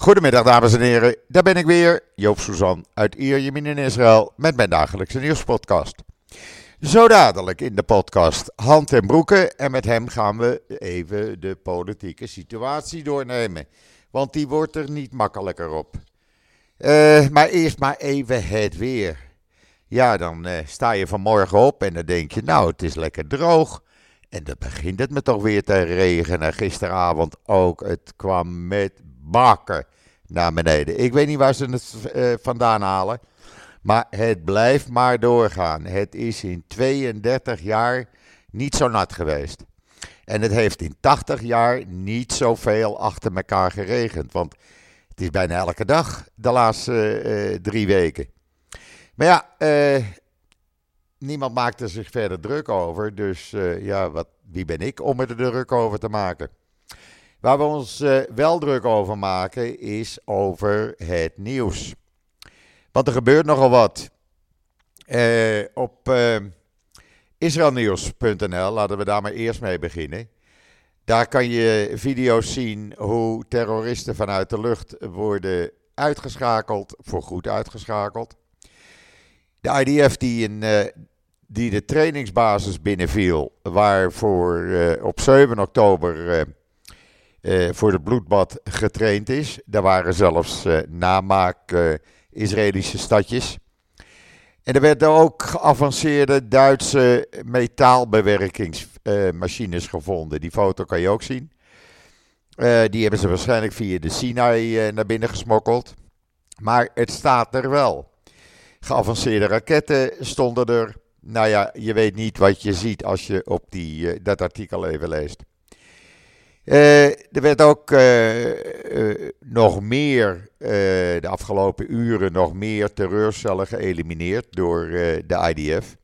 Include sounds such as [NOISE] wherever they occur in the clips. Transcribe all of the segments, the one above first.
Goedemiddag dames en heren, daar ben ik weer, Joop Suzan uit Ierjemien in Israël met mijn dagelijkse nieuwspodcast. Zo dadelijk in de podcast Hand en Broeken en met hem gaan we even de politieke situatie doornemen, want die wordt er niet makkelijker op. Uh, maar eerst maar even het weer. Ja, dan uh, sta je vanmorgen op en dan denk je, nou het is lekker droog. En dan begint het me toch weer te regenen. Gisteravond ook. Het kwam met bakken naar beneden. Ik weet niet waar ze het uh, vandaan halen. Maar het blijft maar doorgaan. Het is in 32 jaar niet zo nat geweest. En het heeft in 80 jaar niet zoveel achter elkaar geregend. Want het is bijna elke dag de laatste uh, drie weken. Maar ja, uh, niemand maakt zich verder druk over. Dus ja, wat, wie ben ik om er druk over te maken? Waar we ons uh, wel druk over maken is over het nieuws. Want er gebeurt nogal wat. Uh, op israelnieuws.nl, laten we daar maar eerst mee beginnen. Daar kan je video's zien hoe terroristen vanuit de lucht worden uitgeschakeld, voorgoed uitgeschakeld. De IDF die in die de trainingsbasis binnenviel, waarvoor uh, op 7 oktober uh, uh, voor het bloedbad getraind is. Daar waren zelfs namaak Israëlische stadjes. En er werden ook geavanceerde Duitse metaalbewerkingsmachines gevonden. Die foto kan je ook zien. die hebben ze waarschijnlijk via de Sinai naar binnen gesmokkeld. Maar het staat er wel. Geavanceerde raketten stonden er. Nou ja, je weet niet wat je ziet als je op die, uh, dat artikel even leest. Uh, er werd ook uh, nog meer, de afgelopen uren, nog meer terreurcellen geëlimineerd door de IDF.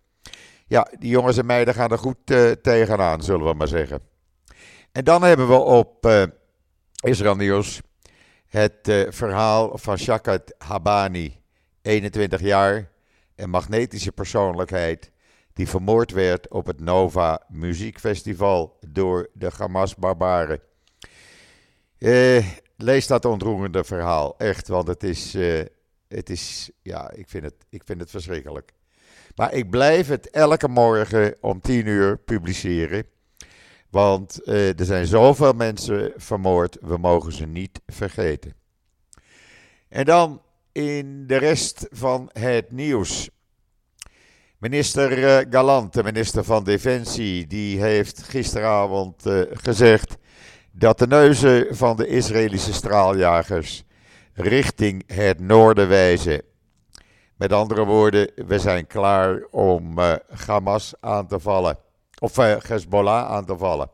Ja, die jongens en meiden gaan er goed tegenaan, zullen we maar zeggen. En dan hebben we op Israël Nieuws het verhaal van Shakat Habani, 21 jaar een magnetische persoonlijkheid die vermoord werd op het Nova Muziekfestival door de Hamas-barbaren. Eh, lees dat ontroerende verhaal, echt, want het is, uh, het is ja, ik vind het, ik vind het verschrikkelijk. Maar ik blijf het elke morgen om tien uur publiceren, want uh, er zijn zoveel mensen vermoord, we mogen ze niet vergeten. En dan in de rest van het nieuws. Minister eh, Galant, de minister van Defensie, die heeft gisteravond uh, gezegd dat de neuzen van de Israëlische straaljagers richting het noorden wijzen. Met andere woorden, we zijn klaar om uh, Hamas aan te vallen. Of uh, Hezbollah aan te vallen.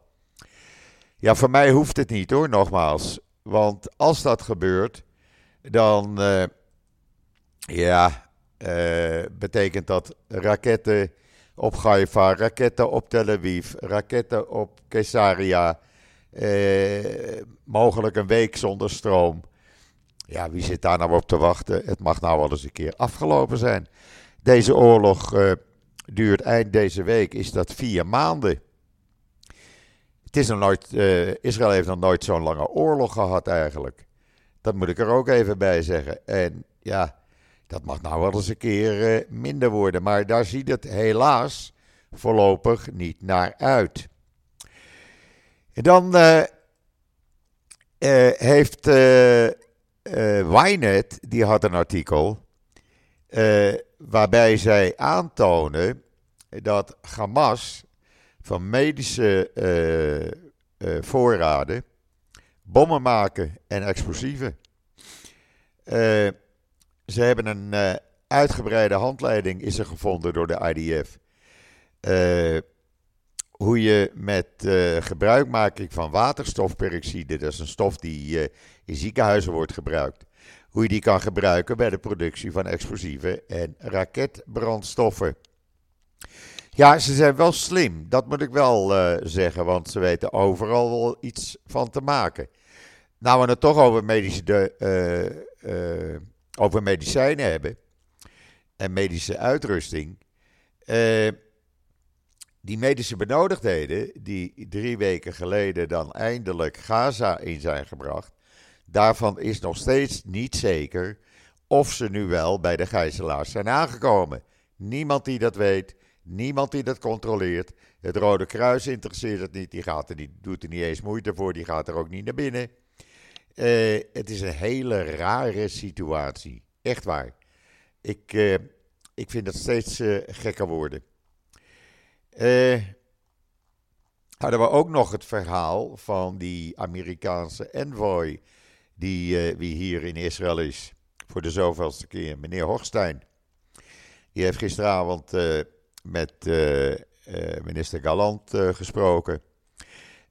Ja, voor mij hoeft het niet hoor, nogmaals. Want als dat gebeurt, dan ja, uh, betekent dat raketten op Haifa, raketten op Tel Aviv, raketten op Caesarea, uh, mogelijk een week zonder stroom. Ja, wie zit daar nou op te wachten? Het mag nou wel eens een keer afgelopen zijn. Deze oorlog uh, duurt eind deze week, is dat vier maanden. Het is nog nooit, Israël heeft nog nooit zo'n lange oorlog gehad eigenlijk. Dat moet ik er ook even bij zeggen. En ja, dat mag nou wel eens een keer uh, minder worden, maar daar ziet het helaas voorlopig niet naar uit. En dan uh, uh, heeft Wynet, die had een artikel, waarbij zij aantonen dat Hamas van medische voorraden bommen maken en explosieven. Ze hebben een uh, uitgebreide handleiding is er gevonden door de IDF. Eh, hoe je met uh, gebruikmaking van waterstofperoxide, dat is een stof die in ziekenhuizen wordt gebruikt, hoe je die kan gebruiken bij de productie van explosieven en raketbrandstoffen. Ja, ze zijn wel slim, dat moet ik wel zeggen, want ze weten overal wel iets van te maken. Nou, we het toch over medische de, over medicijnen hebben en medische uitrusting. Uh, die medische benodigdheden, die drie weken geleden dan eindelijk Gaza in zijn gebracht, daarvan is nog steeds niet zeker of ze nu wel bij de gijzelaars zijn aangekomen. Niemand die dat weet, niemand die dat controleert. Het Rode Kruis interesseert het niet, die gaat er niet, doet er niet eens moeite voor, die gaat er ook niet naar binnen. Uh, het is een hele rare situatie, echt waar. Ik, uh, ik vind het steeds uh, gekker worden. hadden we ook nog het verhaal van die Amerikaanse envoy die, die hier in Israël is voor de zoveelste keer, meneer Hochstein. Die heeft gisteravond met minister Galant gesproken.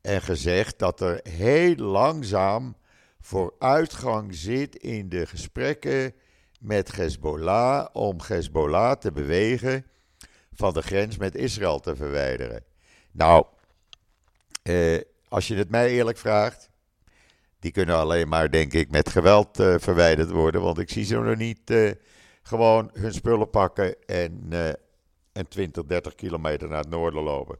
En gezegd dat er heel langzaam vooruitgang zit in de gesprekken met Hezbollah. om Hezbollah te bewegen van de grens met Israël te verwijderen. Nou, als je het mij eerlijk vraagt, die kunnen alleen maar, denk ik, met geweld uh, verwijderd worden. Want ik zie ze nog niet uh, gewoon hun spullen pakken en, uh, en 20, 30 kilometer naar het noorden lopen.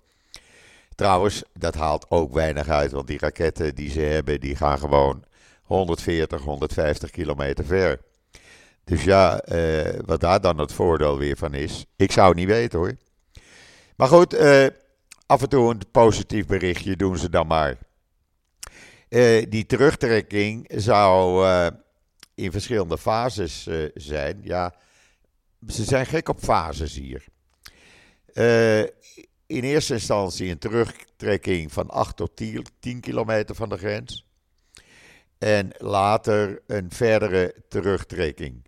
Trouwens, dat haalt ook weinig uit, want die raketten die ze hebben, die gaan gewoon 140, 150 kilometer ver. Dus ja, wat daar dan het voordeel weer van is, ik zou het niet weten hoor. Maar goed, af en toe een positief berichtje doen ze dan maar. Uh, die terugtrekking zou in verschillende fases zijn. Ja, ze zijn gek op fases hier. in eerste instantie een terugtrekking van 8 tot 10, 10 kilometer van de grens. En later een verdere terugtrekking.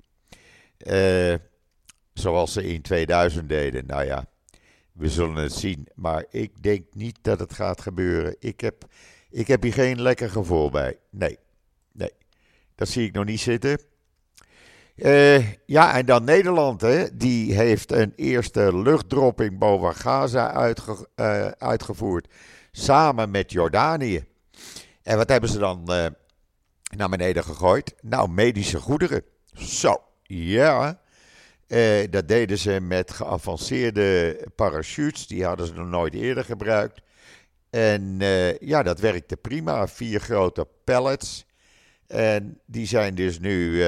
zoals ze in 2000 deden. Nou ja, we zullen het zien. Maar ik denk niet dat het gaat gebeuren. Ik heb ik heb hier geen lekker gevoel bij. Nee, nee. Dat zie ik nog niet zitten. Uh, ja, en dan Nederland, hè, die heeft een eerste luchtdropping boven Gaza uh, uitgevoerd. Samen met Jordanië. En wat hebben ze dan naar beneden gegooid? Nou, medische goederen. Zo, ja. dat deden ze met geavanceerde parachutes. Die hadden ze nog nooit eerder gebruikt. En uh, ja, dat werkte prima. Vier grote pallets. En die zijn dus nu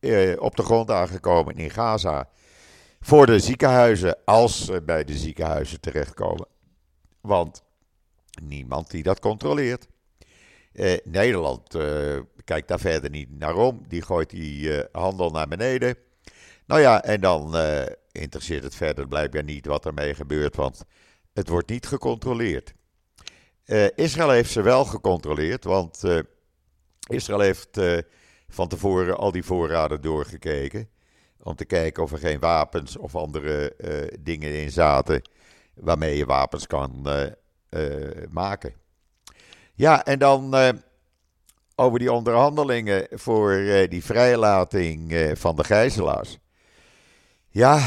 uh, op de grond aangekomen in Gaza. Voor de ziekenhuizen, als ze bij de ziekenhuizen terechtkomen. Want niemand die dat controleert. Nederland kijkt daar verder niet naar om. Die gooit die handel naar beneden. Nou ja, en dan interesseert het verder blijkbaar niet wat ermee gebeurt. Want het wordt niet gecontroleerd. Israël heeft ze wel gecontroleerd, want Israël heeft van tevoren al die voorraden doorgekeken. Om te kijken of er geen wapens of andere dingen in zaten waarmee je wapens kan maken. Ja, en dan over die onderhandelingen voor die vrijlating van de gijzelaars. Ja,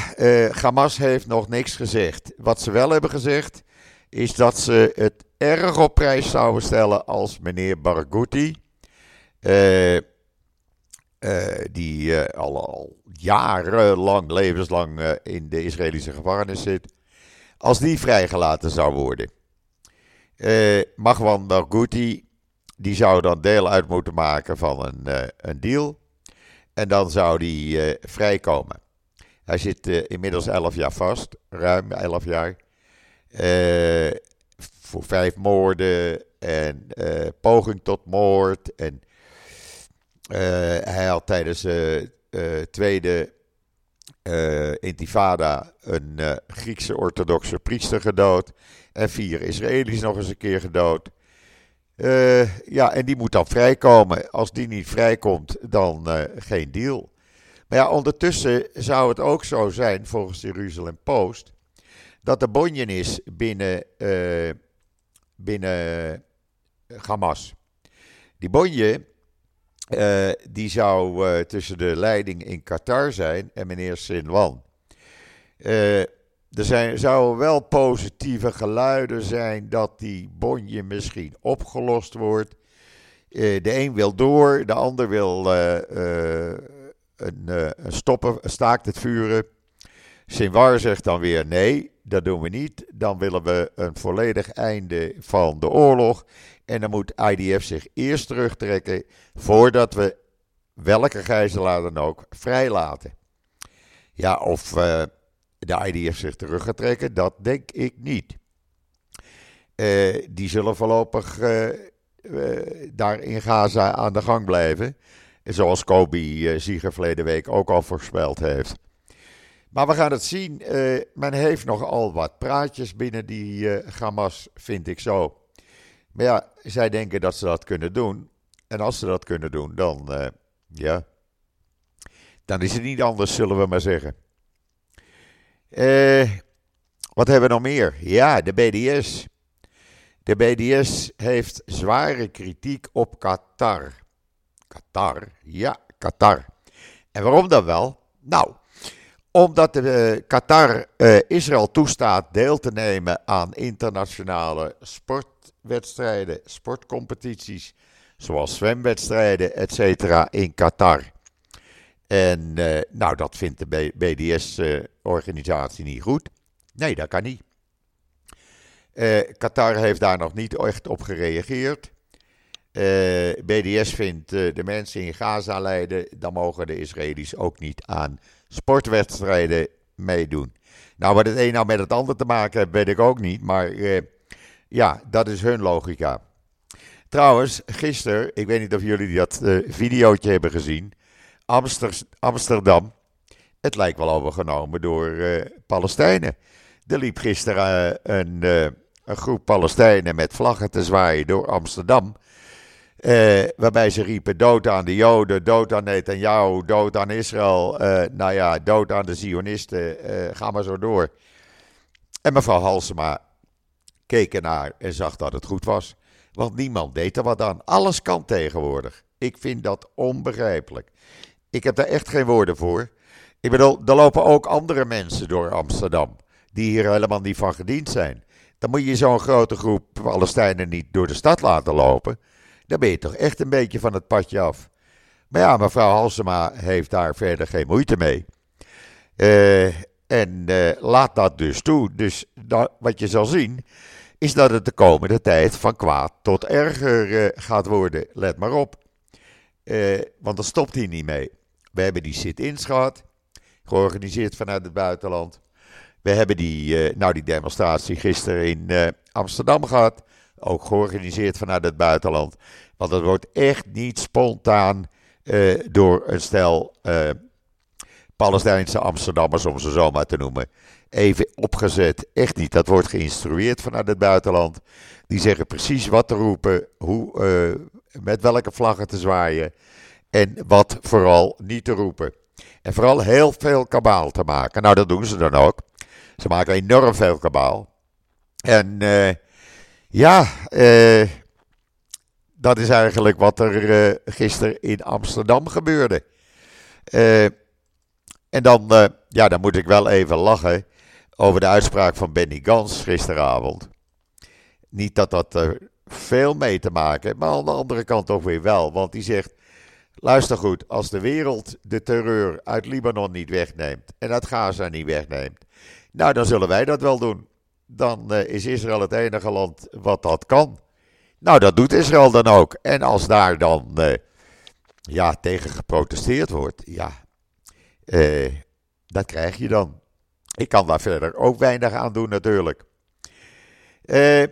Hamas heeft nog niks gezegd. Wat ze wel hebben gezegd, is dat ze het erg op prijs zouden stellen als meneer Barghouti, die al, al, jarenlang, levenslang in de Israëlische gevangenis zit, als die vrijgelaten zou worden. Magwan Barghouti, die zou dan deel uit moeten maken van een, een deal. En dan zou die vrijkomen. Hij zit uh, inmiddels 11 jaar vast, ruim 11 jaar. Voor vijf moorden en poging tot moord. En hij had tijdens de tweede intifada een Griekse orthodoxe priester gedood. En vier Israëli's nog eens een keer gedood. ja, en die moet dan vrijkomen. Als die niet vrijkomt, dan geen deal. Maar ja, ondertussen zou het ook zo zijn, volgens de Jeruzalem Post, dat er bonje is binnen, binnen eh, Hamas. Die bonje, uh, die zou uh, tussen de leiding in Qatar zijn en meneer Sinwan. er zijn, zouden wel positieve geluiden zijn dat die bonje misschien opgelost wordt. de een wil door, de ander wil uh, een stoppen, staakt het vuren. Sinwar zegt dan weer nee, dat doen we niet. Dan willen we een volledig einde van de oorlog. En dan moet IDF zich eerst terugtrekken voordat we welke gijzelaar dan ook vrijlaten. Ja, of uh, de IDF zich terug gaat trekken, dat denk ik niet. Uh, die zullen voorlopig uh, daar in Gaza aan de gang blijven. Zoals Kobe Zieger verleden week ook al voorspeld heeft. Maar we gaan het zien. men heeft nogal wat praatjes binnen die Hamas, vind ik zo. Maar ja, zij denken dat ze dat kunnen doen. En als ze dat kunnen doen, dan, uh, ja, dan is het niet anders, zullen we maar zeggen. Uh, wat hebben we nog meer? Ja, de BDS. De BDS heeft zware kritiek op Qatar. Qatar? Ja, Qatar. En waarom dan wel? Nou, omdat de, uh, Qatar Israël toestaat deel te nemen aan internationale sport wedstrijden, sportcompetities, zoals zwemwedstrijden, etc. in Qatar. En uh, nou, dat vindt de BDS-organisatie niet goed. Nee, dat kan niet. Uh, Qatar heeft daar nog niet echt op gereageerd. BDS vindt de mensen in Gaza lijden, dan mogen de Israëli's ook niet aan sportwedstrijden meedoen. Nou, wat het een nou met het ander te maken heeft, weet ik ook niet. Maar ja, dat is hun logica. Trouwens, gisteren, ik weet niet of jullie dat uh, videootje hebben gezien. Amster, Amsterdam, het lijkt wel overgenomen door uh, Palestijnen. Er liep gisteren uh, een, een, groep Palestijnen met vlaggen te zwaaien door Amsterdam. waarbij ze riepen dood aan de Joden, dood aan Netanyahu, dood aan Israël. nou ja, dood aan de Zionisten, ga maar zo door. En mevrouw Halsema keek ernaar en zag dat het goed was. Want niemand deed er wat aan. Alles kan tegenwoordig. Ik vind dat onbegrijpelijk. Ik heb daar echt geen woorden voor. Ik bedoel, er lopen ook andere mensen door Amsterdam. die hier helemaal niet van gediend zijn. Dan moet je zo'n grote groep Palestijnen niet door de stad laten lopen. Dan ben je toch echt een beetje van het padje af. Maar ja, mevrouw Halsema heeft daar verder geen moeite mee. Uh, en uh, laat dat dus toe. Dus wat je zal zien, is dat het de komende tijd van kwaad tot erger uh, gaat worden. Let maar op. Uh, want dat stopt hier niet mee. We hebben die sit-ins gehad, georganiseerd vanuit het buitenland. We hebben die, uh, nou, die demonstratie gisteren in Amsterdam gehad, ook georganiseerd vanuit het buitenland. Want het wordt echt niet spontaan door een stel Palestijnse Amsterdammers, om ze zo maar te noemen, even opgezet. Echt niet. Dat wordt geïnstrueerd vanuit het buitenland. Die zeggen precies wat te roepen, hoe, uh, met welke vlaggen te zwaaien en wat vooral niet te roepen. En vooral heel veel kabaal te maken. Nou, dat doen ze dan ook. Ze maken enorm veel kabaal. En uh, ja, uh, dat is eigenlijk wat er gisteren in Amsterdam gebeurde. En dan, ja, dan moet ik wel even lachen over de uitspraak van Benny Gans gisteravond. Niet dat dat er veel mee te maken heeft, maar aan de andere kant toch weer wel. Want die zegt: luister goed, als de wereld de terreur uit Libanon niet wegneemt en uit Gaza niet wegneemt, nou dan zullen wij dat wel doen. Dan uh, is Israël het enige land wat dat kan. Nou, dat doet Israël dan ook. En als daar dan ja, tegen geprotesteerd wordt, ja, uh, dat krijg je dan. Ik kan daar verder ook weinig aan doen natuurlijk. Uh,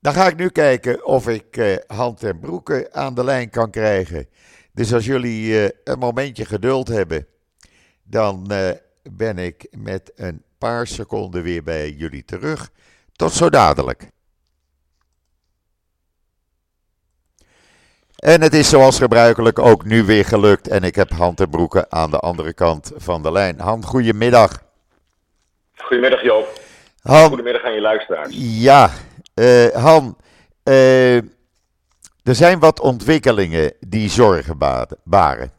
dan ga ik nu kijken of ik uh, Hand en Broeken aan de lijn kan krijgen. Dus als jullie uh, een momentje geduld hebben, dan ben ik met een paar seconden weer bij jullie terug. Tot zo dadelijk. En het is zoals gebruikelijk ook nu weer gelukt. En ik heb Hand en Broeken aan de andere kant van de lijn. Hand, goedemiddag. Goedemiddag Joop. Han, Goedemiddag aan je luisteraars. Ja, uh, Han, uh, er zijn wat ontwikkelingen die zorgen baren.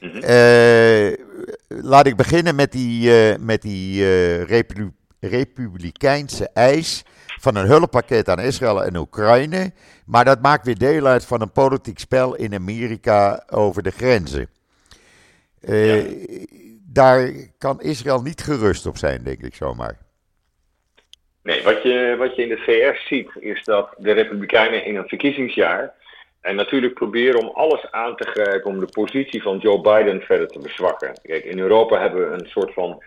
Mm -hmm. uh, laat ik beginnen met die, met die Repu republikeinse eis van een hulppakket aan Israël en Oekraïne. Maar dat maakt weer deel uit van een politiek spel in Amerika over de grenzen. Ja daar kan Israël niet gerust op zijn, denk ik zomaar. Nee, wat je, wat je in de VS ziet, is dat de Republikeinen in een verkiezingsjaar. En natuurlijk proberen om alles aan te grijpen om de positie van Joe Biden verder te bezwakken. Kijk, in Europa hebben we een soort van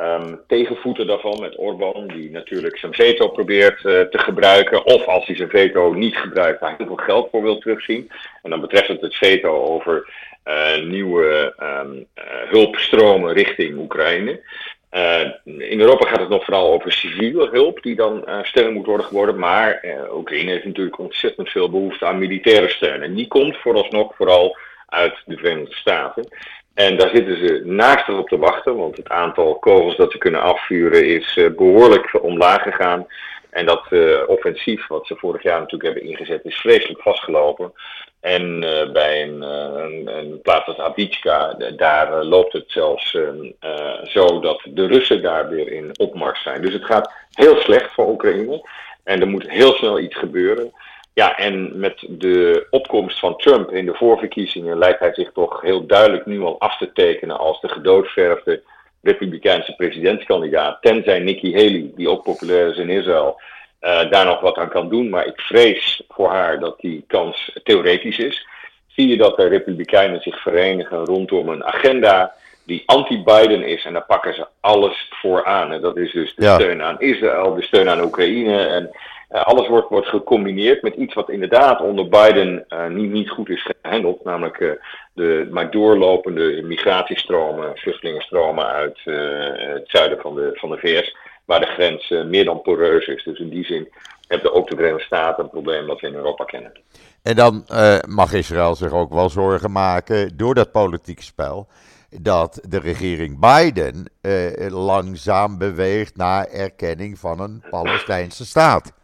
um, tegenvoeten daarvan met Orbán, die natuurlijk zijn veto probeert uh, te gebruiken. Of als hij zijn veto niet gebruikt, daar heel veel geld voor wil terugzien. En dan betreft het het veto over uh, nieuwe um, uh, hulpstromen richting Oekraïne. In Europa gaat het nog vooral over civiele hulp, die dan steun moet worden geworden. Maar Oekraïne heeft natuurlijk ontzettend veel behoefte aan militaire steun. En die komt vooralsnog vooral uit de Verenigde Staten. En daar zitten ze naast op te wachten, want het aantal kogels dat ze kunnen afvuren is behoorlijk omlaag gegaan. En dat offensief, wat ze vorig jaar natuurlijk hebben ingezet, is vreselijk vastgelopen. En uh, bij een, een, plaats als Abitska, daar loopt het zelfs zo dat de Russen daar weer in opmars zijn. Dus het gaat heel slecht voor Oekraïne. En er moet heel snel iets gebeuren. Ja, en met de opkomst van Trump in de voorverkiezingen lijkt hij zich toch heel duidelijk nu al af te tekenen als de gedoodverfde Republikeinse presidentskandidaat. Tenzij Nikki Haley, die ook populair is in Israël, uh, daar nog wat aan kan doen. Maar ik vrees voor haar dat die kans theoretisch is. Zie je dat de Republikeinen zich verenigen rondom een agenda die anti-Biden is. En daar pakken ze alles voor aan. En dat is dus de steun aan Israël, de steun aan Oekraïne. En uh, alles wordt, wordt gecombineerd met iets wat inderdaad onder Biden uh, niet, niet goed is gehandeld. Namelijk uh, de maar doorlopende migratiestromen, vluchtelingenstromen uit het zuiden van de, van de VS waar de grens meer dan poreus is. Dus in die zin hebben ook de Verenigde Staten een probleem dat we in Europa kennen. En dan mag Israël zich ook wel zorgen maken door dat politieke spel. Dat de regering Biden langzaam beweegt naar erkenning van een Palestijnse staat.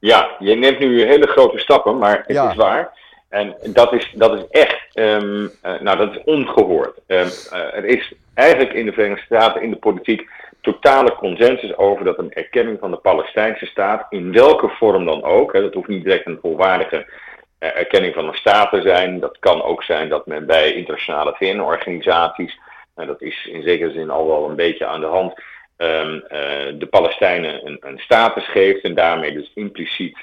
Ja, je neemt nu hele grote stappen, maar het ja. is waar. En dat is, dat is echt, um, uh, nou dat is ongehoord. Um, er is eigenlijk in de Verenigde Staten, in de politiek, totale consensus over dat een erkenning van de Palestijnse staat, in welke vorm dan ook, hè, dat hoeft niet direct een volwaardige uh, erkenning van een staat te zijn, dat kan ook zijn dat men bij internationale VN-organisaties, en dat is in zekere zin al wel een beetje aan de hand, um, uh, de Palestijnen een, een, status geeft en daarmee dus impliciet uh,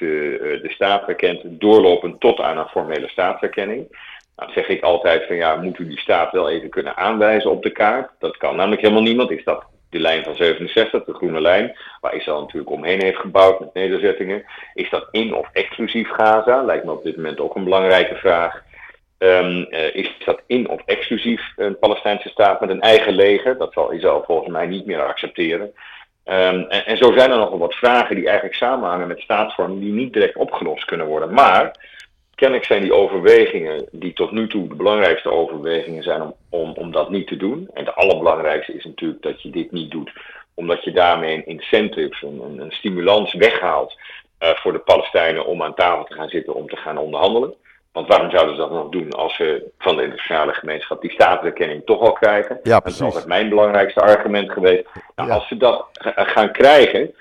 de staat erkent, doorlopend tot aan een formele staatserkenning. Nou, zeg ik altijd van ja, moet u die staat wel even kunnen aanwijzen op de kaart? Dat kan namelijk helemaal niemand. Is dat de lijn van 67, de groene lijn, waar Israël natuurlijk omheen heeft gebouwd met nederzettingen. Is dat in of exclusief Gaza? Lijkt me op dit moment ook een belangrijke vraag. Um, uh, is dat in of exclusief een Palestijnse staat met een eigen leger? Dat zal Israël volgens mij niet meer accepteren. Um, en, zo zijn er nogal wat vragen die eigenlijk samenhangen met staatsvorming die niet direct opgelost kunnen worden. Maar kennelijk zijn die overwegingen, die tot nu toe de belangrijkste overwegingen zijn om, om, om dat niet te doen. En de allerbelangrijkste is natuurlijk dat je dit niet doet, omdat je daarmee een incentive, een, een stimulans weghaalt uh, voor de Palestijnen om aan tafel te gaan zitten om te gaan onderhandelen. Want waarom zouden ze dat nog doen als ze van de internationale gemeenschap die staatserkenning toch al krijgen? Ja, dat is altijd mijn belangrijkste argument geweest. Nou, ja. Als ze dat gaan krijgen,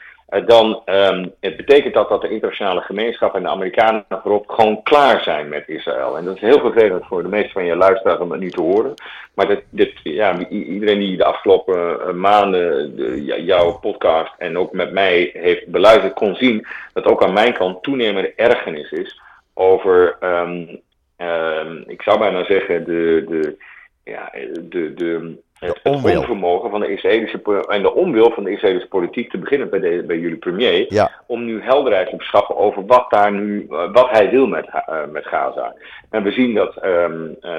dan um, het betekent dat dat de internationale gemeenschap en de Amerikanen voorop gewoon klaar zijn met Israël. En dat is heel vervelend voor de meeste van je luisteraars om dat niet te horen. Maar dit, dit, ja, iedereen die de afgelopen uh, maanden de, jouw podcast en ook met mij heeft beluisterd, kon zien dat ook aan mijn kant toenemende ergernis is over, um, um, ik zou bijna zeggen, de, de, ja, de, de het, het onvermogen van de Israëlische en de onwil van de Israëlische politiek te beginnen bij, de, bij jullie premier, ja. om nu helderheid te beschaffen over wat daar nu, wat hij wil met, uh, met Gaza. En we zien dat um, uh,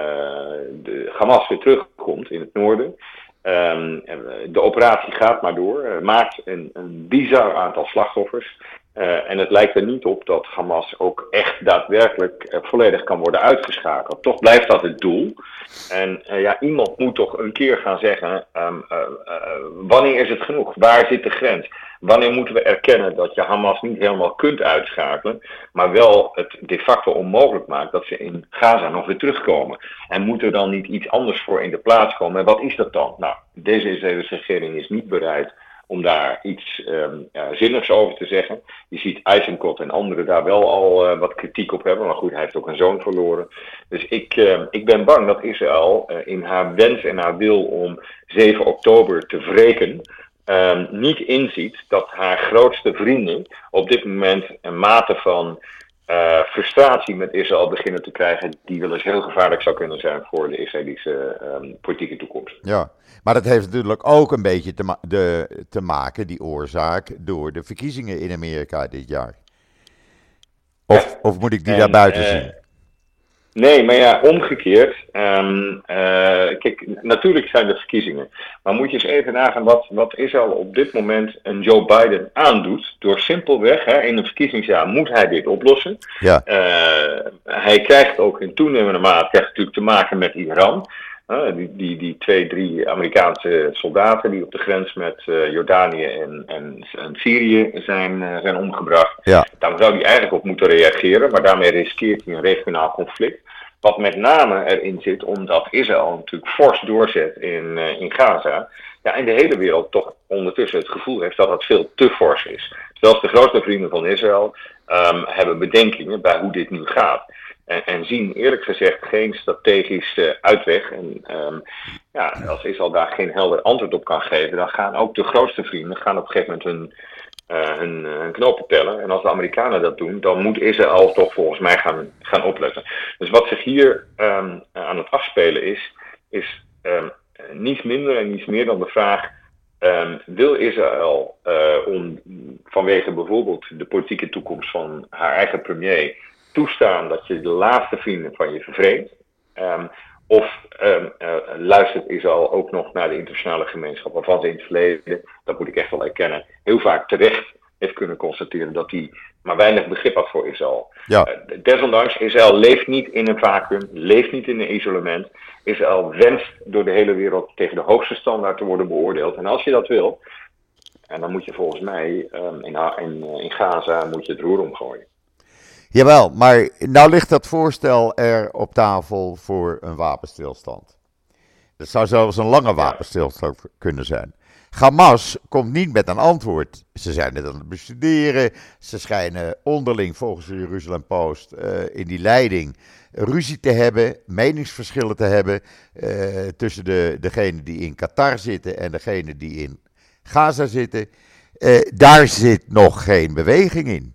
de Hamas weer terugkomt in het noorden. Um, de operatie gaat maar door, maakt een, een bizar aantal slachtoffers. Uh, en het lijkt er niet op dat Hamas ook echt daadwerkelijk uh, volledig kan worden uitgeschakeld. Toch blijft dat het doel. En uh, ja, iemand moet toch een keer gaan zeggen: um, wanneer is het genoeg? Waar zit de grens? Wanneer moeten we erkennen dat je Hamas niet helemaal kunt uitschakelen, maar wel het de facto onmogelijk maakt dat ze in Gaza nog weer terugkomen? En moet er dan niet iets anders voor in de plaats komen? En wat is dat dan? Nou, deze regering is niet bereid om daar iets um, zinnigs over te zeggen. Je ziet Eisenkot en anderen daar wel al uh, wat kritiek op hebben. Maar goed, hij heeft ook een zoon verloren. Dus ik, uh, ik ben bang dat Israël uh, in haar wens en haar wil om 7 oktober te wreken. Um, niet inziet dat haar grootste vrienden op dit moment een mate van uh, frustratie met Israël beginnen te krijgen, die wel eens heel gevaarlijk zou kunnen zijn voor de Israëlische um, politieke toekomst. Ja, maar dat heeft natuurlijk ook een beetje te, ma de, te maken, die oorzaak, door de verkiezingen in Amerika dit jaar. Of, ja. of moet ik die en, daar buiten uh, zien? Nee, maar ja, omgekeerd. Um, uh, kijk, natuurlijk zijn er verkiezingen. Maar moet je eens even nagaan wat, wat Israël op dit moment een Joe Biden aandoet. Door simpelweg, hè, in een verkiezingsjaar moet hij dit oplossen. Ja. Uh, hij krijgt ook in toenemende mate krijgt natuurlijk te maken met Iran. Uh, die, die, die twee, drie Amerikaanse soldaten die op de grens met uh, Jordanië en, en, en, Syrië zijn, uh, zijn omgebracht. Ja. Daar zou hij eigenlijk op moeten reageren, maar daarmee riskeert hij een regionaal conflict. Wat met name erin zit, omdat Israël natuurlijk fors doorzet in, in Gaza. Ja, en de hele wereld toch ondertussen het gevoel heeft dat het veel te fors is. Zelfs de grootste vrienden van Israël um, hebben bedenkingen bij hoe dit nu gaat. En, en, zien eerlijk gezegd geen strategische uitweg. En um, ja, als Israël daar geen helder antwoord op kan geven, dan gaan ook de grootste vrienden gaan op een gegeven moment hun, uh, hun, hun knopen tellen. En als de Amerikanen dat doen, dan moet Israël toch volgens mij gaan, gaan opletten. Dus wat zich hier um, aan het afspelen is, is um, niets minder en niets meer dan de vraag. Wil Israël uh, om, vanwege bijvoorbeeld de politieke toekomst van haar eigen premier toestaan dat je de laatste vrienden van je vervreemdt? Um, of um, uh, luistert Israël ook nog naar de internationale gemeenschap, waarvan ze in het verleden, dat moet ik echt wel erkennen, heel vaak terecht heeft kunnen constateren dat hij maar weinig begrip had voor Israël. Ja. Uh, desondanks, Israël leeft niet in een vacuüm, leeft niet in een isolement. Israël wenst door de hele wereld tegen de hoogste standaard te worden beoordeeld. En als je dat wil, en dan moet je volgens mij um, in, in, in Gaza moet je het roer omgooien. Jawel, maar nou ligt dat voorstel er op tafel voor een wapenstilstand. Dat zou zelfs een lange wapenstilstand kunnen zijn. Hamas komt niet met een antwoord. Ze zijn het aan het bestuderen. Ze schijnen onderling, volgens de Jeruzalem Post, uh, in die leiding ruzie te hebben, meningsverschillen te hebben uh, tussen de, degenen die in Qatar zitten en degenen die in Gaza zitten. Uh, daar zit nog geen beweging in.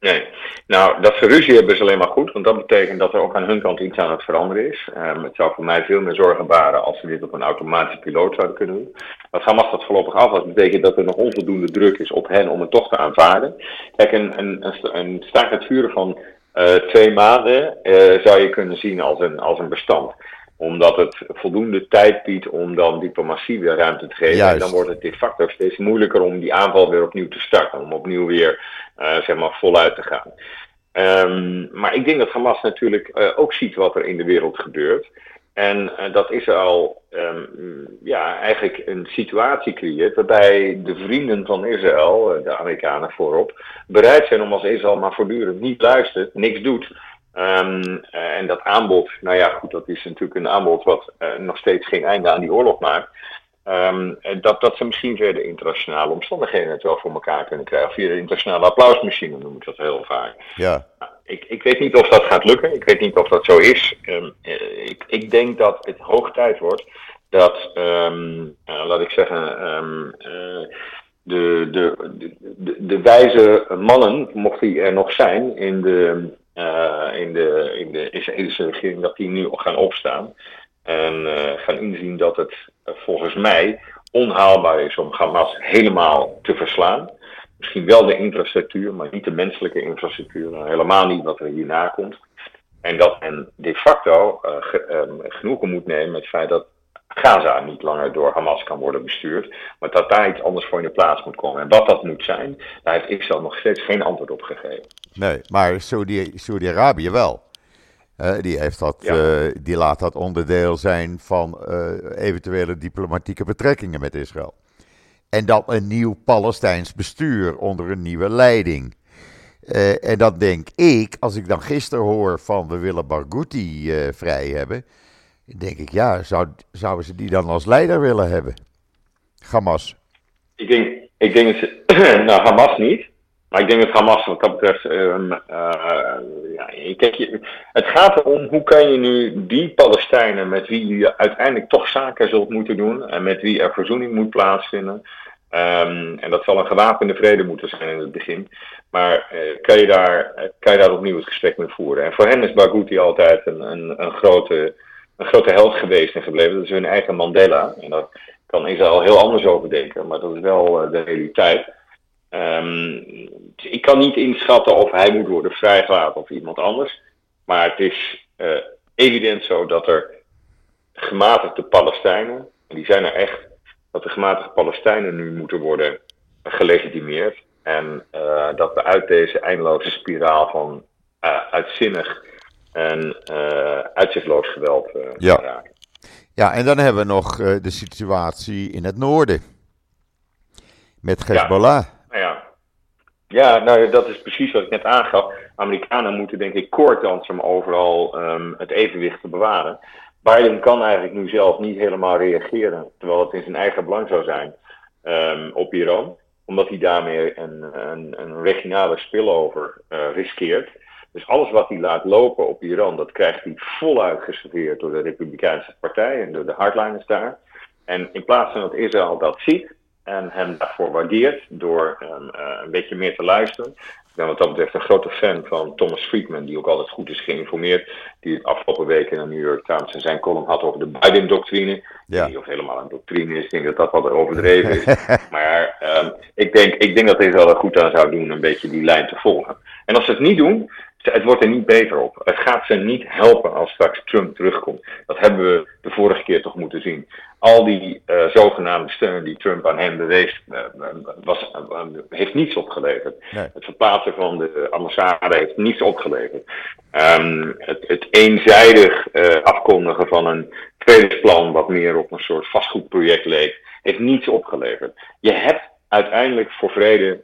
Nee. Nou, dat ze ruzie hebben is alleen maar goed, want dat betekent dat er ook aan hun kant iets aan het veranderen is. Um, het zou voor mij veel meer zorgen baren als ze dit op een automatische piloot zouden kunnen doen. Wat Hamas dat voorlopig afwas, betekent dat er nog onvoldoende druk is op hen om het toch te aanvaarden. Kijk, een, een, een, een het vuren van uh, twee maanden uh, zou je kunnen zien als een, als een bestand omdat het voldoende tijd biedt om dan diplomatie weer ruimte te geven. Juist. En dan wordt het de facto steeds moeilijker om die aanval weer opnieuw te starten. Om opnieuw weer uh, zeg maar voluit te gaan. Um, maar ik denk dat Hamas natuurlijk uh, ook ziet wat er in de wereld gebeurt. En uh, dat Israël um, ja, eigenlijk een situatie creëert waarbij de vrienden van Israël, de Amerikanen voorop, bereid zijn om als Israël maar voortdurend niet luistert, niks doet, Um, uh, en dat aanbod, nou ja, goed, dat is natuurlijk een aanbod wat uh, nog steeds geen einde aan die oorlog maakt. Um, dat, dat ze misschien via de internationale omstandigheden het wel voor elkaar kunnen krijgen. Via de internationale applausmachine noem ik dat heel vaak. Ja. Nou, ik, ik weet niet of dat gaat lukken. Ik weet niet of dat zo is. Um, uh, ik, ik denk dat het hoog tijd wordt dat, laat ik zeggen, de, de, de, de wijze mannen, mocht die er nog zijn, in de in, de, in de Israëlische regering, dat die nu gaan opstaan. En uh, gaan inzien dat het uh, volgens mij onhaalbaar is om Hamas helemaal te verslaan. Misschien wel de infrastructuur, maar niet de menselijke infrastructuur. En helemaal niet wat er hierna komt. En dat men de facto um, genoegen moet nemen met het feit dat Gaza niet langer door Hamas kan worden bestuurd, maar dat daar iets anders voor in de plaats moet komen. En wat dat moet zijn, daar heeft Israël nog steeds geen antwoord op gegeven. Nee, maar Saudi-Arabië wel. Uh, die, heeft dat, ja. uh, die laat dat onderdeel zijn van uh, eventuele diplomatieke betrekkingen met Israël. En dan een nieuw Palestijns bestuur onder een nieuwe leiding. en dan denk ik, als ik dan gisteren hoor van we willen Barghouti vrij hebben, denk ik ja, zou, zouden ze die dan als leider willen hebben? Hamas. Ik denk, ik denk dat [CLEARS THROAT] nou, Hamas niet. Maar ik denk dat Hamas wat dat betreft. Uh, ja, kijk, het gaat erom hoe kan je nu die Palestijnen met wie je uiteindelijk toch zaken zult moeten doen. En met wie er verzoening moet plaatsvinden. Um, en dat zal een gewapende vrede moeten zijn in het begin. Maar uh, kan, je daar, kan je daar opnieuw het gesprek mee voeren? En voor hen is Bagouti altijd een, een, een, grote, een grote held geweest en gebleven. Dat is hun eigen Mandela. En daar kan Israël heel anders over denken, maar dat is wel de realiteit. Um, ik kan niet inschatten of hij moet worden vrijgelaten of iemand anders. Maar het is uh, evident zo dat er gematigde Palestijnen, en die zijn er echt, dat de gematigde Palestijnen nu moeten worden gelegitimeerd. En uh, dat we uit deze eindeloze spiraal van uh, uitzinnig en uitzichtloos geweld ja. raken. Ja, en dan hebben we nog de situatie in het noorden. Met Hezbollah. Ja. Ja. Ja, nou dat is precies wat ik net aangaf. Amerikanen moeten denk ik kort om overal um, het evenwicht te bewaren. Biden kan eigenlijk nu zelf niet helemaal reageren, terwijl het in zijn eigen belang zou zijn um, op Iran omdat hij daarmee een, een, een regionale spillover uh, riskeert. Dus alles wat hij laat lopen op Iran, dat krijgt hij voluit geserveerd door de Republikeinse Partij en door de hardliners daar. En in plaats van dat Israël dat ziet en hem daarvoor waardeert door um, uh, een beetje meer te luisteren, ik ben wat dat betreft een grote fan van Thomas Friedman, die ook altijd goed is geïnformeerd. Die het afgelopen week in de New York Times in zijn column had over de Biden-doctrine. Ja. Die of helemaal een doctrine is. Ik denk dat dat wat overdreven is. [LAUGHS] maar um, ik, denk, ik denk dat Israël er goed aan zou doen een beetje die lijn te volgen. En als ze het niet doen, het wordt er niet beter op. Het gaat ze niet helpen als straks Trump terugkomt. Dat hebben we de vorige keer toch moeten zien. Al die uh, zogenaamde steun die Trump aan hem bewees, uh, was, uh, heeft niets opgeleverd. Nee. Het verplaatsen van de ambassade heeft niets opgeleverd. Um, het, het, eenzijdig afkondigen van een vredesplan, wat meer op een soort vastgoedproject leek, heeft niets opgeleverd. Je hebt uiteindelijk voor vrede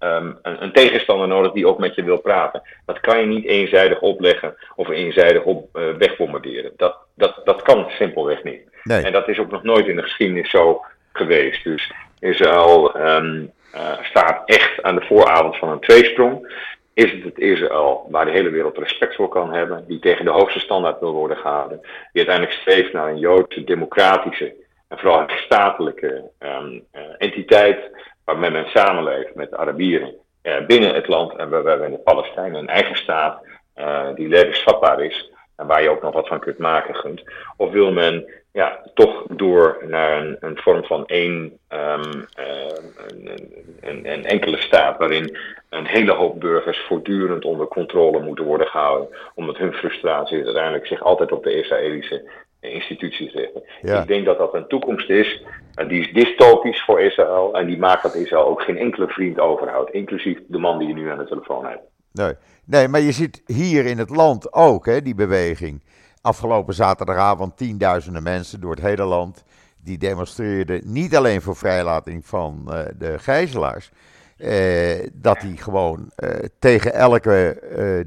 um, een, een, tegenstander nodig die ook met je wil praten. Dat kan je niet eenzijdig opleggen of eenzijdig op, uh, wegbombarderen. Dat, dat, dat kan simpelweg niet. Nee. En dat is ook nog nooit in de geschiedenis zo geweest. Dus Israël um, uh, staat echt aan de vooravond van een tweesprong. Is het het Israël waar de hele wereld respect voor kan hebben, die tegen de hoogste standaard wil worden gehouden, die uiteindelijk streeft naar een Joodse, democratische en vooral statelijke um, uh, entiteit waarmee men samenleeft met Arabieren uh, binnen het land en waarbij de Palestijnen een eigen staat uh, die levensvatbaar is en waar je ook nog wat van kunt maken. Of wil men ja, toch door naar een, een vorm van één, um, een, een, een, enkele staat waarin een hele hoop burgers voortdurend onder controle moeten worden gehouden, omdat hun frustratie uiteindelijk zich altijd op de Israëlische instituties richten. Ja. Ik denk dat dat een toekomst is, uh, die is dystopisch voor Israël en die maakt dat Israël ook geen enkele vriend overhoudt, inclusief de man die je nu aan de telefoon hebt. Nee, nee maar je ziet hier in het land ook hè, die beweging. Afgelopen zaterdagavond tienduizenden mensen door het hele land. Die demonstreerden niet alleen voor vrijlating van uh, de gijzelaars. Uh, dat die gewoon uh, tegen elke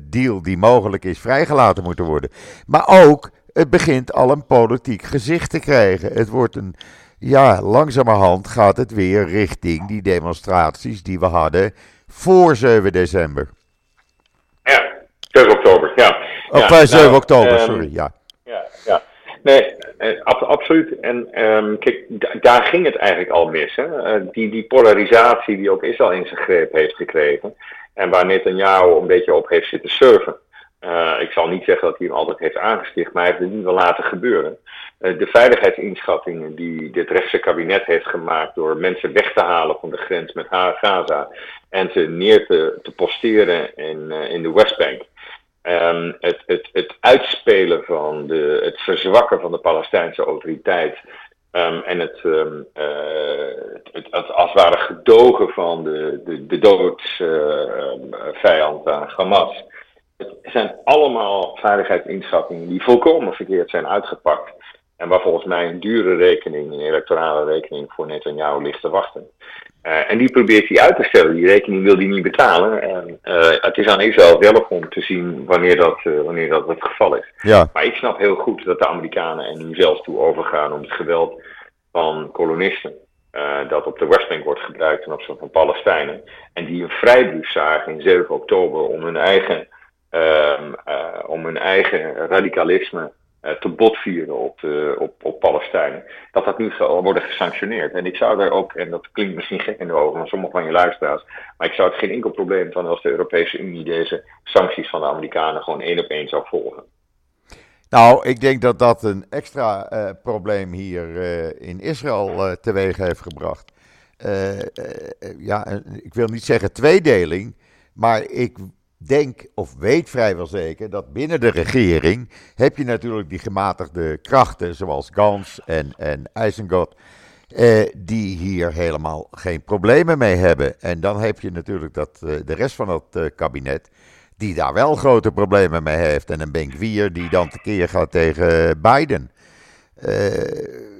deal die mogelijk is vrijgelaten moeten worden. Maar ook het begint al een politiek gezicht te krijgen. Het wordt een, ja, langzamerhand gaat het weer richting die demonstraties die we hadden voor 7 december. Ja, 7 oktober, ja. Of ja, 7 nou, oktober, um, sorry, ja. Ja, ja. Nee, eh, absoluut. En um, kijk, daar ging het eigenlijk al mis. Hè? Uh, die, die polarisatie die ook Israël in zijn greep heeft gekregen. En waar Netanyahu een beetje op heeft zitten surfen. Uh, ik zal niet zeggen dat hij hem altijd heeft aangesticht, maar hij heeft het niet wel laten gebeuren. Uh, de veiligheidsinschattingen die dit rechtse kabinet heeft gemaakt door mensen weg te halen van de grens met Gaza en ze neer te, te posteren in, uh, in de Westbank. Um, het, het, het uitspelen van de, het verzwakken van de Palestijnse autoriteit um, en het, um, het, het, als het ware gedogen van de, de, de doodsvijand aan Hamas het zijn allemaal veiligheidsinschattingen die volkomen verkeerd zijn uitgepakt. En waar volgens mij een dure rekening, een electorale rekening voor Netanyahu ligt te wachten. Uh, en die probeert hij uit te stellen. Die rekening wil hij niet betalen. En uh, het is aan Israël zelf om te zien wanneer dat, uh, wanneer dat het geval is. Ja. Maar ik snap heel goed dat de Amerikanen er nu zelfs toe overgaan om het geweld van kolonisten dat op de Westbank wordt gebruikt ten opzichte van Palestijnen. En die een vrijbrief zagen in 7 oktober om hun eigen, om hun eigen radicalisme uh, te botvieren op, op, op Palestijnen. Dat dat nu zal worden gesanctioneerd. En ik zou daar ook, en dat klinkt misschien gek in de ogen van sommige van je luisteraars, maar ik zou het geen enkel probleem van als de Europese Unie deze sancties van de Amerikanen gewoon één op één zou volgen. Nou, ik denk dat dat een extra probleem hier in Israël uh, teweeg heeft gebracht. ja, ik wil niet zeggen tweedeling, maar ik denk of weet vrijwel zeker dat binnen de regering heb je natuurlijk die gematigde krachten zoals Gans en, en Eisengot, eh, die hier helemaal geen problemen mee hebben. En dan heb je natuurlijk dat, eh, de rest van het eh, kabinet die daar wel grote problemen mee heeft. En een Benkwier die dan tekeer gaat tegen Biden.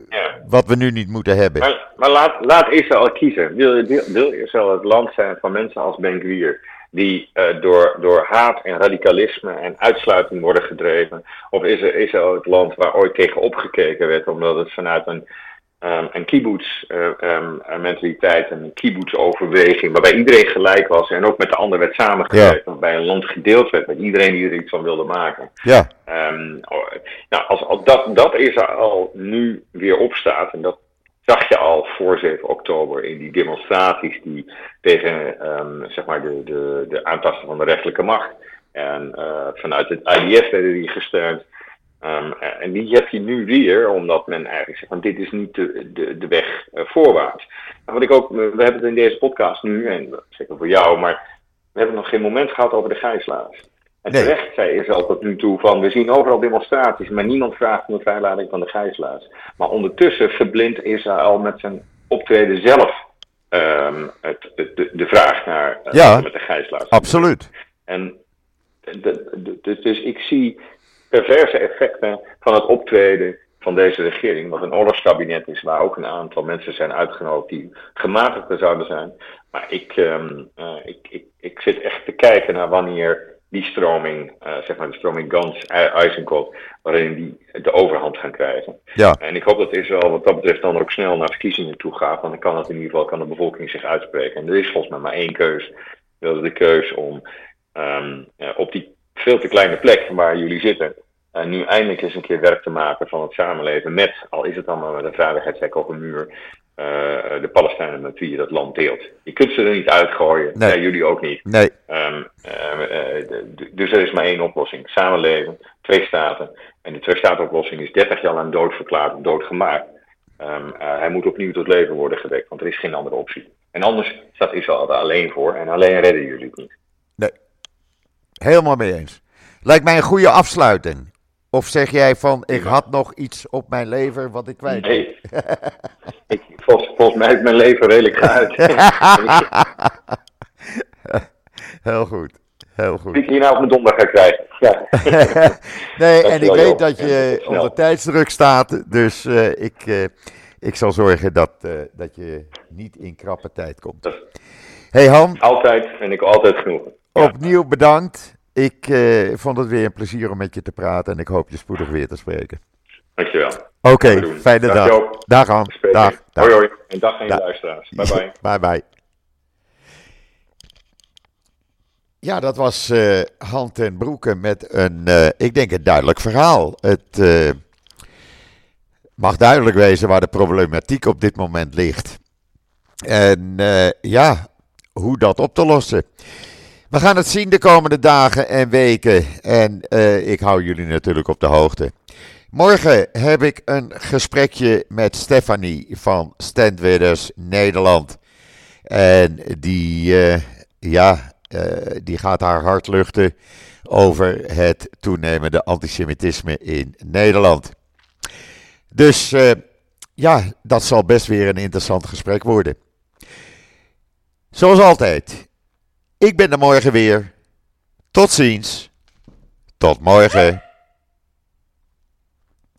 Ja. Wat we nu niet moeten hebben. Maar, maar laat, laat Israël kiezen. Wil, wil, wil Israël het land zijn van mensen als Benkwier? Die uh, door, door haat en radicalisme en uitsluiting worden gedreven? Of is, er, is er het land waar ooit tegen opgekeken werd, omdat het vanuit een, um, een kibbutz-mentaliteit, uh, um, een kibbutz-overweging, waarbij iedereen gelijk was en ook met de ander werd samengewerkt, ja. waarbij een land gedeeld werd met iedereen die er iets van wilde maken? Ja. Um, nou, als, als dat, dat is er al nu weer opstaat, en dat zag je al voor 7 oktober in die demonstraties die tegen um, zeg maar de, de, de aantasting van de rechtelijke macht. En uh, vanuit het IDF werden die gesteund. Um, en die heb je nu weer, omdat men eigenlijk zegt van dit is niet de, de, de weg uh, voorwaarts. En wat ik ook, we hebben het in deze podcast nu, en zeker voor jou, maar we hebben nog geen moment gehad over de gijzelaars. En nee. terecht zei Israël tot nu toe van, we zien overal demonstraties, maar niemand vraagt om de vrijlating van de gijzelaars. Maar ondertussen verblindt Israël met zijn optreden zelf um, het, de, de, vraag naar uh, ja, met de gijzelaars. absoluut. En dus, dus ik zie perverse effecten van het optreden van deze regering, wat een oorlogskabinet is, waar ook een aantal mensen zijn uitgenodigd die gematigder zouden zijn. Maar ik, um, uh, ik, ik, ik zit echt te kijken naar wanneer die stroming, uh, zeg maar de stroming Gans, Eisenkot, waarin die de overhand gaan krijgen. Ja. En ik hoop dat Israël wat dat betreft dan ook snel naar verkiezingen toe gaat, want dan kan het in ieder geval, kan de bevolking zich uitspreken. En er is volgens mij maar één keus. Dat is de keus om um, uh, op die veel te kleine plek waar jullie zitten, uh, nu eindelijk eens een keer werk te maken van het samenleven met, al is het dan maar met een veiligheidshek of een muur, uh, de Palestijnen met wie je dat land deelt. Je kunt ze er niet uitgooien, nee. ja, jullie ook niet. Nee. Um, uh, de, dus er is maar één oplossing. Samenleven, twee staten. En de twee-staten-oplossing is 30 jaar lang doodverklaard, doodgemaakt. Um, hij moet opnieuw tot leven worden gewekt, want er is geen andere optie. En anders staat Israël er alleen voor en alleen redden jullie het niet. Nee, helemaal mee eens. Lijkt mij een goede afsluiting. Of zeg jij van, ik had nog iets op mijn lever wat ik kwijt Nee. [LAUGHS] ik, volgens, volgens mij is mijn leven redelijk geuit. [LAUGHS] Heel goed. Heel goed. Ik hier nou op mijn donder ga krijgen. Ja. [LAUGHS] nee, en ik weet dat je onder tijdsdruk staat. Dus uh, ik, uh, ik zal zorgen dat, uh, dat je niet in krappe tijd komt. Hey Han. Altijd en ik altijd genoeg. Opnieuw bedankt. Ik uh, vond het weer een plezier om met je te praten en ik hoop je spoedig weer te spreken. Dankjewel. Oké, okay, fijne dag. Dag, dag Han. Dag, dag. Hoi hoi. En dag aan je luisteraars. Bye bye. [LAUGHS] bye bye. Ja, dat was uh, Han ten Broeke met een, uh, ik denk een duidelijk verhaal. Het uh, mag duidelijk wezen waar de problematiek op dit moment ligt. En ja, hoe dat op te lossen. We gaan het zien de komende dagen en weken. En uh, ik hou jullie natuurlijk op de hoogte. Morgen heb ik een gesprekje met Stefanie van Standwidders Nederland. En die, uh, ja, uh, die gaat haar hart luchten over het toenemende antisemitisme in Nederland. Dus ja, dat zal best weer een interessant gesprek worden. Zoals altijd, ik ben er morgen weer. Tot ziens. Tot morgen.